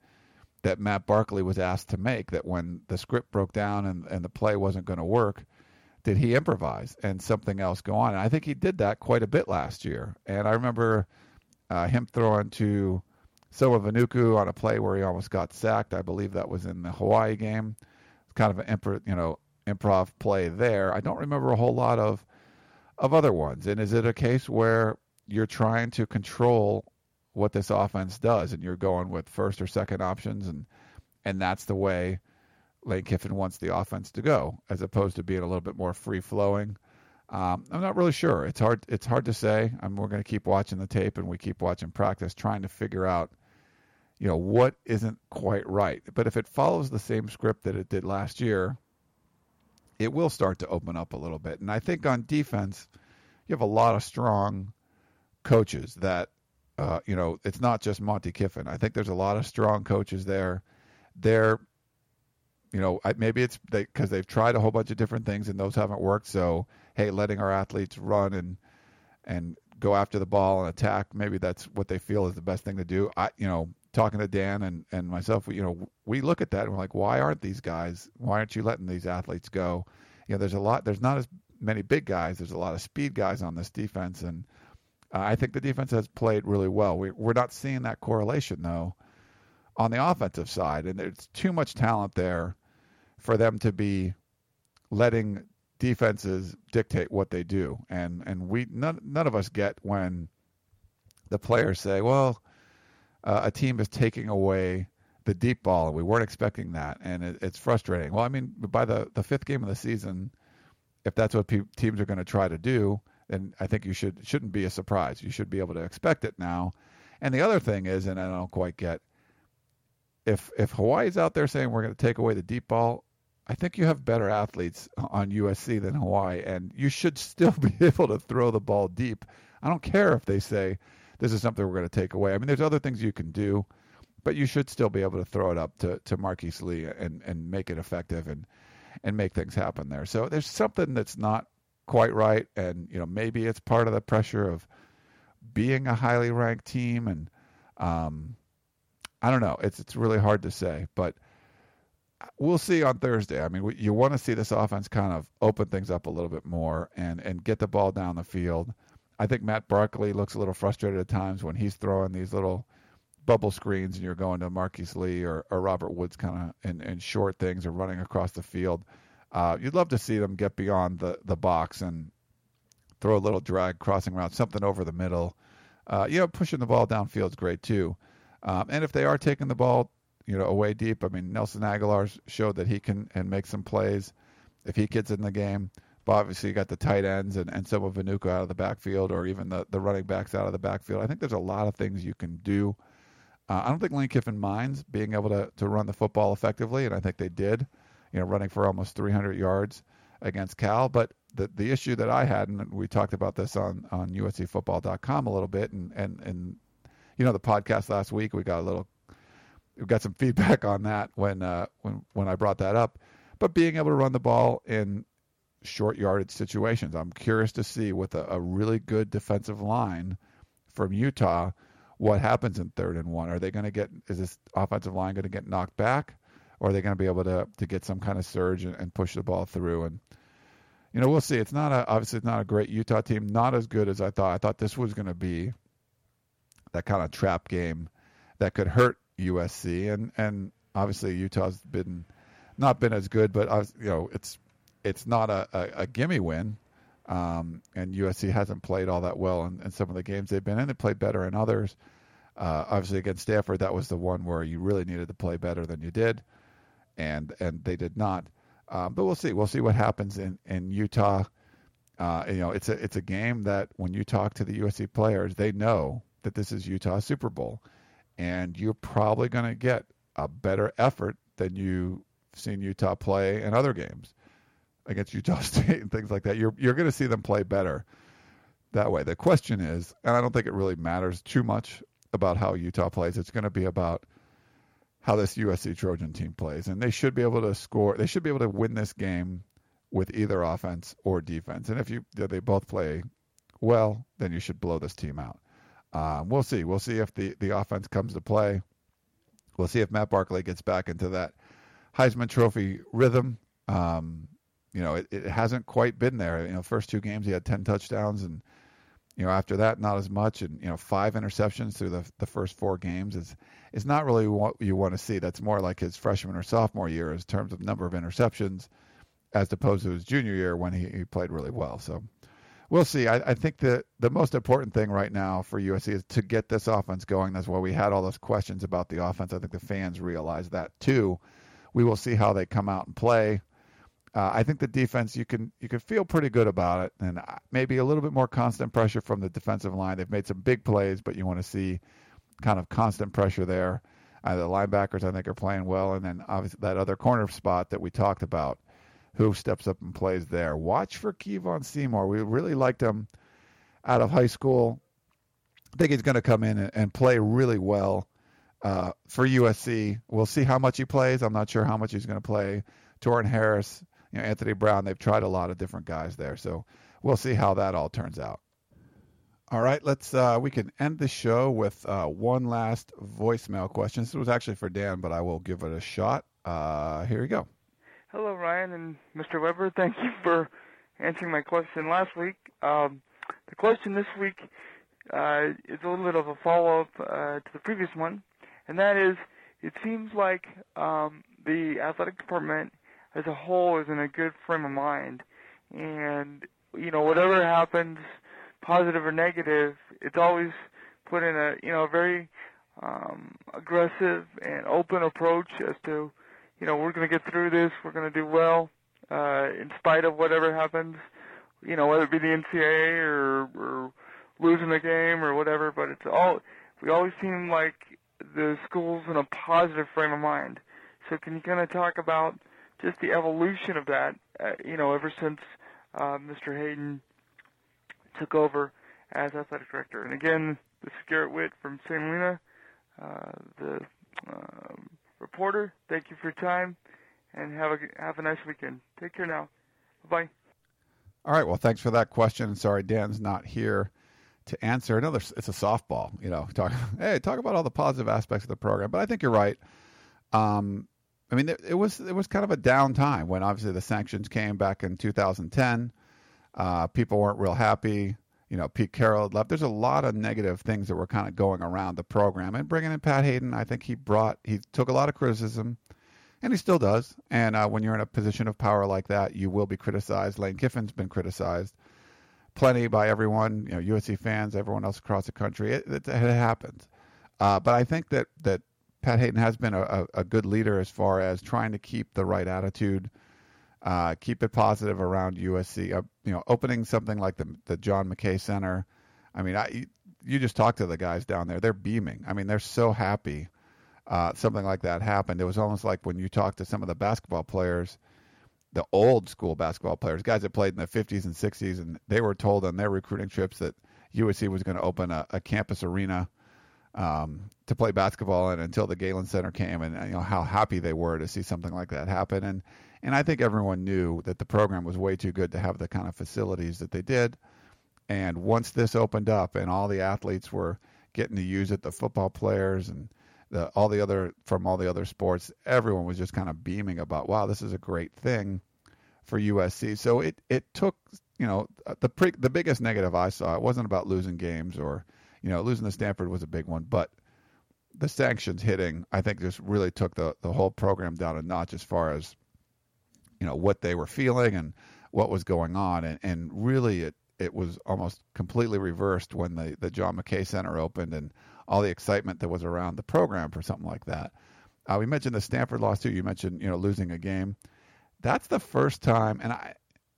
Speaker 1: that Matt Barkley was asked to make that when the script broke down and, and the play wasn't going to work, did he improvise and something else go on? And I think he did that quite a bit last year. And I remember uh, him throwing to Silva Vainuku on a play where he almost got sacked. I believe that was in the Hawaii game. It's kind of an improv, you know, improv play there. I don't remember a whole lot of of other ones. And is it a case where you're trying to control what this offense does, and you're going with first or second options, and and that's the way Lane Kiffin wants the offense to go, as opposed to being a little bit more free flowing. Um, I'm not really sure. It's hard. It's hard to say. I we're going to keep watching the tape, and we keep watching practice, trying to figure out you know, what isn't quite right. But if it follows the same script that it did last year, it will start to open up a little bit. And I think on defense, you have a lot of strong coaches that, uh, you know, it's not just Monty Kiffin. I think there's a lot of strong coaches there. They're, you know, maybe it's because they, they've tried a whole bunch of different things and those haven't worked. So, hey, letting our athletes run and and go after the ball and attack, maybe that's what they feel is the best thing to do. I, you know, talking to Dan and, and myself, you know, we look at that and we're like, why aren't these guys? Why aren't you letting these athletes go? You know, there's a lot. There's not as many big guys. There's a lot of speed guys on this defense, and Uh, I think the defense has played really well. We, we're not seeing that correlation though on the offensive side, and there's too much talent there for them to be letting defenses dictate what they do. And and we none none of us get when the players say, "Well, uh, a team is taking away the deep ball, and we weren't expecting that," and it, it's frustrating. Well, I mean, by the the fifth game of the season, if that's what pe- teams are going to try to do, then I think you should shouldn't be a surprise. You should be able to expect it now. And the other thing is, and I don't quite get, if if Hawaii's out there saying we're going to take away the deep ball, I think you have better athletes on USC than Hawaii, and you should still be able to throw the ball deep. I don't care if they say this is something we're going to take away. I mean, there's other things you can do, but you should still be able to throw it up to to Marquise Lee and and make it effective and and make things happen there. So there's something that's not quite right, and you know maybe it's part of the pressure of being a highly ranked team, and um, I don't know. It's it's really hard to say, but we'll see on Thursday. I mean, you want to see this offense kind of open things up a little bit more and and get the ball down the field. I think Matt Barkley looks a little frustrated at times when he's throwing these little bubble screens and you're going to Marquise Lee or, or Robert Woods kind of in, in short things or running across the field. Uh, you'd love to see them get beyond the, the box and throw a little drag crossing route, something over the middle. Uh, you know, pushing the ball downfield is great too. Um, and if they are taking the ball, you know, away deep, I mean, Nelson Agholor showed that he can and make some plays if he gets in the game. But obviously, you got the tight ends and, and some of Vainuku out of the backfield or even the, the running backs out of the backfield. I think there's a lot of things you can do. Uh, I don't think Lane Kiffin minds being able to, to run the football effectively, and I think they did you know, running for almost 300 yards against Cal. But the the issue that I had, and we talked about this on on USCFootball.com a little bit, and and and you know, the podcast last week, we got a little, we got some feedback on that when uh, when when I brought that up. But being able to run the ball in short yardage situations, I'm curious to see with a, a really good defensive line from Utah what happens in third and one. Are they going to get? Is this offensive line going to get knocked back? or are they going to be able to to get some kind of surge and, and push the ball through? And you know, we'll see. It's not a obviously it's not a great Utah team, not as good as I thought. I thought this was going to be that kind of trap game that could hurt USC, and and obviously Utah's been not been as good, but was, you know it's it's not a, a, a gimme win. Um, and USC hasn't played all that well in, in some of the games they've been in. They played better in others. Uh, obviously against Stanford, that was the one where you really needed to play better than you did and and they did not. Um, but we'll see. We'll see what happens in in Utah. Uh, you know, it's a it's a game that when you talk to the USC players, they know that this is Utah Super Bowl, and you're probably going to get a better effort than you've seen Utah play in other games against Utah State and things like that. You're you're going to see them play better that way. The question is, and I don't think it really matters too much about how Utah plays. It's going to be about how this USC Trojan team plays, and they should be able to score. They should be able to win this game with either offense or defense. And if you they both play well, then you should blow this team out. Um, we'll see. We'll see if the the offense comes to play. We'll see if Matt Barkley gets back into that Heisman Trophy rhythm. Um, you know, it, it hasn't quite been there. You know, first two games he had ten touchdowns and you know, after that, not as much, and you know, five interceptions through the the first four games is is not really what you want to see. That's more like his freshman or sophomore year in terms of number of interceptions, as opposed to his junior year when he, he played really well. So we'll see. I, I think the the most important thing right now for USC is to get this offense going. That's why we had all those questions about the offense. I think the fans realize that too. We will see how they come out and play. Uh, I think the defense you can you can feel pretty good about it, and uh, maybe a little bit more constant pressure from the defensive line. They've made some big plays, but you want to see kind of constant pressure there. Uh, the linebackers I think are playing well, and then obviously that other corner spot that we talked about, who steps up and plays there. Watch for Kevon Seymour. We really liked him out of high school. I think he's going to come in and, and play really well uh, for USC. We'll see how much he plays. I'm not sure how much he's going to play. Torin Harris you know, Anthony Brown. They've tried a lot of different guys there, so we'll see how that all turns out. All right, let's. Uh, we can end the show with uh, one last voicemail question. This was actually for Dan, but I will give it a shot. Uh, here we go.
Speaker 5: Hello, Ryan and Mr. Weber. Thank you for answering my question last week. Um, the question this week uh, it's a little bit of a follow-up uh, to the previous one, and that is, it seems like um, the athletic department as a whole is in a good frame of mind, and you know whatever happens, positive or negative, it's always put in a you know a very um, aggressive and open approach as to you know we're going to get through this, we're going to do well uh, in spite of whatever happens, you know whether it be the NCAA or, or losing the game or whatever. But it's all we always seem like the school's in a positive frame of mind. So can you kind of talk about just the evolution of that? Uh, you know, ever since uh, Mr. Haden took over as athletic director. And again, this is Garrett Witt from St. Helena, uh, the uh, reporter. Thank you for your time, and have a have a nice weekend. Take care now. Bye.
Speaker 1: All right. Well, thanks for that question. Sorry, Dan's not here to answer. Another, it's a softball. You know, talk. Hey, talk about all the positive aspects of the program. But I think you're right. Um, I mean, it, was it was kind of a down time when obviously the sanctions came back in 2010. Uh, people weren't real happy. You know, Pete Carroll left. There's a lot of negative things that were kind of going around the program. And bringing in Pat Haden, I think he brought he took a lot of criticism, and he still does. And uh, when you're in a position of power like that, you will be criticized. Lane Kiffin's been criticized plenty by everyone, you know, USC fans, everyone else across the country. It, it, it happens. Uh, but I think that that Pat Haden has been a, a, good leader as far as trying to keep the right attitude, uh, keep it positive around USC. Uh, you know, opening something like the the John McKay Center. I mean, I, you just talk to the guys down there; they're beaming. I mean, they're so happy. Uh, something like that happened. It was almost like when you talk to some of the basketball players, the old school basketball players, guys that played in the 50s and 60s, and they were told on their recruiting trips that USC was going to open a, a campus arena um, to play basketball and until the Galen Center came, and you know how happy they were to see something like that happen. And and I think everyone knew that the program was way too good to have the kind of facilities that they did. And once this opened up, and all the athletes were getting to use it, the football players and the, all the other from all the other sports, everyone was just kind of beaming about, wow, this is a great thing for USC. So it it took you know the pre, the biggest negative I saw. It wasn't about losing games or you know, losing to Stanford was a big one, but the sanctions hitting, I think, just really took the the whole program down a notch as far as you know what they were feeling and what was going on, and and really it it was almost completely reversed when the the John McKay Center opened and all the excitement that was around the program for something like that. Uh, we mentioned the Stanford loss too. You mentioned you know losing a game. That's the first time, and I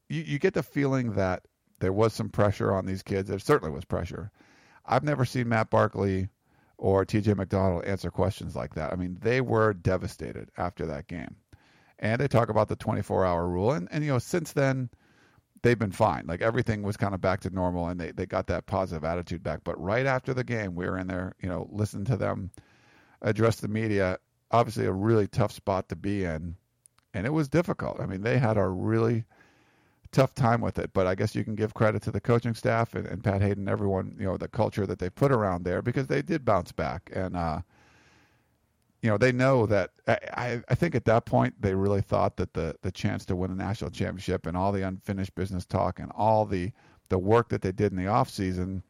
Speaker 1: you, you get the feeling that there was some pressure on these kids. There certainly was pressure I've never seen Matt Barkley or TJ McDonald answer questions like that. I mean, they were devastated after that game. And they talk about the 24 hour rule. And, and, you know, since then, they've been fine. Like everything was kind of back to normal and they, they got that positive attitude back. But right after the game, we were in there, you know, listening to them address the media. Obviously, a really tough spot to be in. And it was difficult. I mean, they had a really tough time with it. But I guess you can give credit to the coaching staff and, and Pat Haden, everyone, you know, the culture that they put around there because they did bounce back. And, uh, you know, they know that I, I think at that point they really thought that the, the chance to win a national championship and all the unfinished business talk and all the, the work that they did in the off season,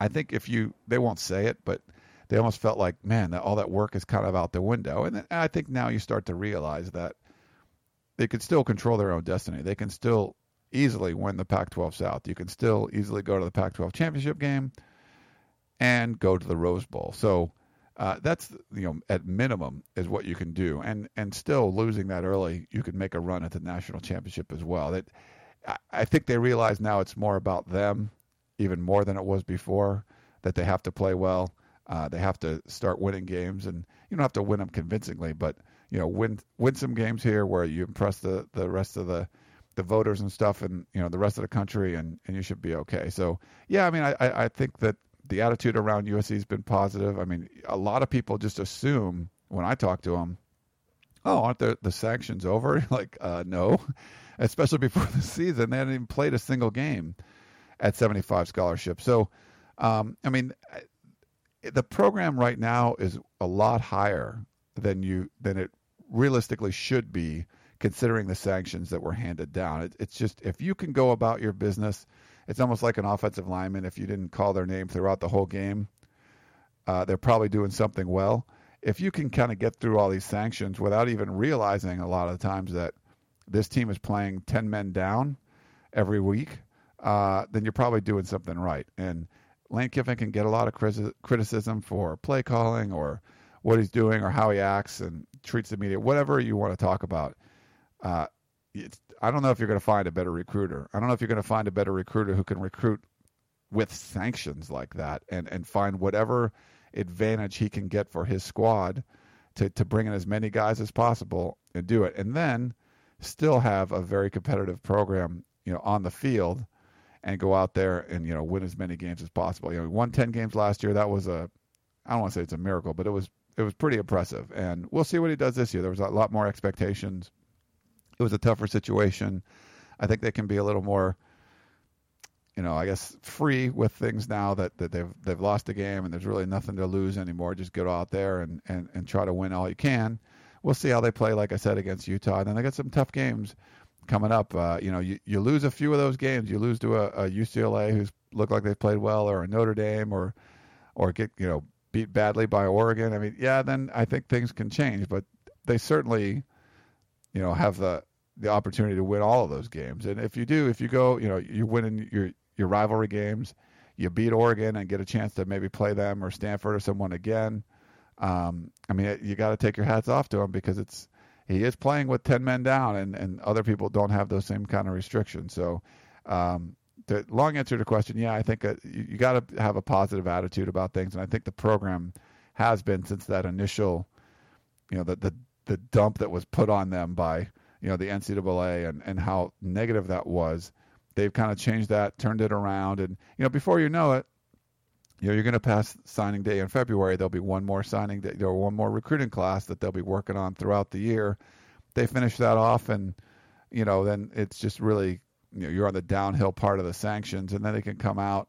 Speaker 1: I think if you, they won't say it, but they almost felt like, man, all that work is kind of out the window. And, and I think now you start to realize that they can still control their own destiny. They can still easily win the Pac-12 South. You can still easily go to the Pac-12 championship game and go to the Rose Bowl. So uh, that's you know at minimum is what you can do, and and still losing that early, you can make a run at the national championship as well. That I think they realize now it's more about them, even more than it was before. That they have to play well. Uh, they have to start winning games, and you don't have to win them convincingly, but you know win win some games here where you impress the the rest of the the voters and stuff and you know the rest of the country and and you should be okay. So yeah i mean i i think that the attitude around usc has been positive. I mean a lot of people just assume when i talk to them oh aren't the the sanctions over? Like uh no especially before the season. They hadn't even played a single game at 75 scholarship. So um i mean the program right now is a lot higher than you than it realistically should be considering the sanctions that were handed down. It, it's just if you can go about your business, it's almost like an offensive lineman. If you didn't call their name throughout the whole game, uh, they're probably doing something well. If you can kind of get through all these sanctions without even realizing a lot of the times that this team is playing 10 men down every week, uh, then you're probably doing something right. And Lane Kiffin can get a lot of criticism for play calling or what he's doing or how he acts and treats the media, whatever you want to talk about. Uh, I don't know if you're going to find a better recruiter. I don't know if you're going to find a better recruiter who can recruit with sanctions like that and, and find whatever advantage he can get for his squad to, to bring in as many guys as possible and do it. And then still have a very competitive program, you know, on the field and go out there and, you know, win as many games as possible. You know, we won 10 games last year. That was a, I don't want to say it's a miracle, but it was, it was pretty impressive. And we'll see what he does this year. There was a lot more expectations. It was a tougher situation. I think they can be a little more, you know, I guess free with things now that, that they've they've lost the game and there's really nothing to lose anymore. Just go out there and, and, and try to win all you can. We'll see how they play, like I said, against Utah. And then they got some tough games coming up. Uh, you know, you, you lose a few of those games. You lose to a, a UCLA who's looked like they've played well, or a Notre Dame, or or get you know beat badly by Oregon. I mean, yeah, then I think things can change. But they certainly, you know, have the the opportunity to win all of those games. And if you do, if you go, you know, you're winning your your rivalry games, you beat Oregon and get a chance to maybe play them or Stanford or someone again. Um, I mean, you got to take your hats off to him because it's he is playing with ten men down, and and other people don't have those same kind of restrictions. So, um, the long answer to the question, yeah, I think uh, you, you got to have a positive attitude about things, and I think the program has been since that initial, you know, the the the dump that was put on them by you know the NCAA and and how negative that was. They've kind of changed that, turned it around, and you know before you know it, you know you're going to pass signing day in February. There'll be one more signing day, or one more recruiting class that they'll be working on throughout the year. They finish that off, and you know then it's just really you know you're on the downhill part of the sanctions, and then they can come out,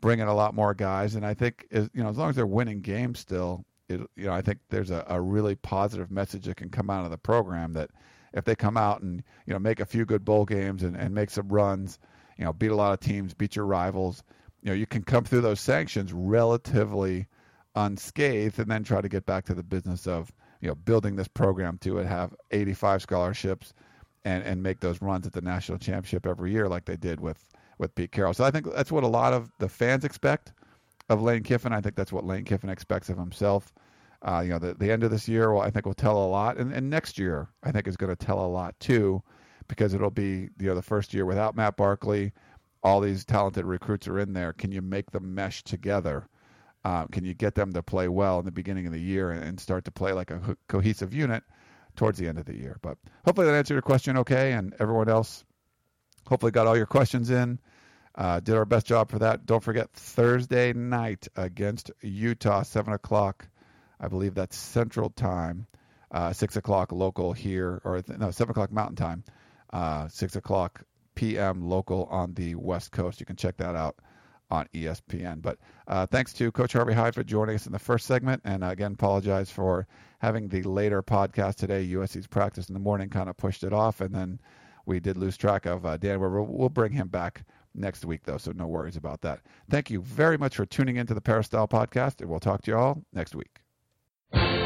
Speaker 1: bring in a lot more guys, and I think as, you know as long as they're winning games still, it, you know I think there's a, a really positive message that can come out of the program that if they come out and you know make a few good bowl games and, and make some runs, you know, beat a lot of teams, beat your rivals, you know, you can come through those sanctions relatively unscathed, and then try to get back to the business of you know building this program to it, have 85 scholarships, and and make those runs at the national championship every year like they did with with Pete Carroll. So I think that's what a lot of the fans expect of Lane Kiffin. I think that's what Lane Kiffin expects of himself. Uh, you know, the, the end of this year, well, I think will tell a lot, and, and next year I think is going to tell a lot too, because it'll be you know the first year without Matt Barkley. All these talented recruits are in there. Can you make them mesh together? Uh, can you get them to play well in the beginning of the year and, and start to play like a co- cohesive unit towards the end of the year? But hopefully that answered your question okay, and everyone else hopefully got all your questions in. Uh, did our best job for that. Don't forget Thursday night against Utah, seven o'clock I believe that's Central Time, uh, six o'clock local here, or no, seven o'clock Mountain Time, uh, six o'clock p.m. local on the West Coast. You can check that out on ESPN. But uh, thanks to Coach Harvey Hyde for joining us in the first segment, and again, apologize for having the later podcast today. USC's practice in the morning kind of pushed it off, and then we did lose track of uh, Dan. We'll, we'll bring him back next week, though, so no worries about that. Thank you very much for tuning into the Peristyle podcast, and we'll talk to you all next week.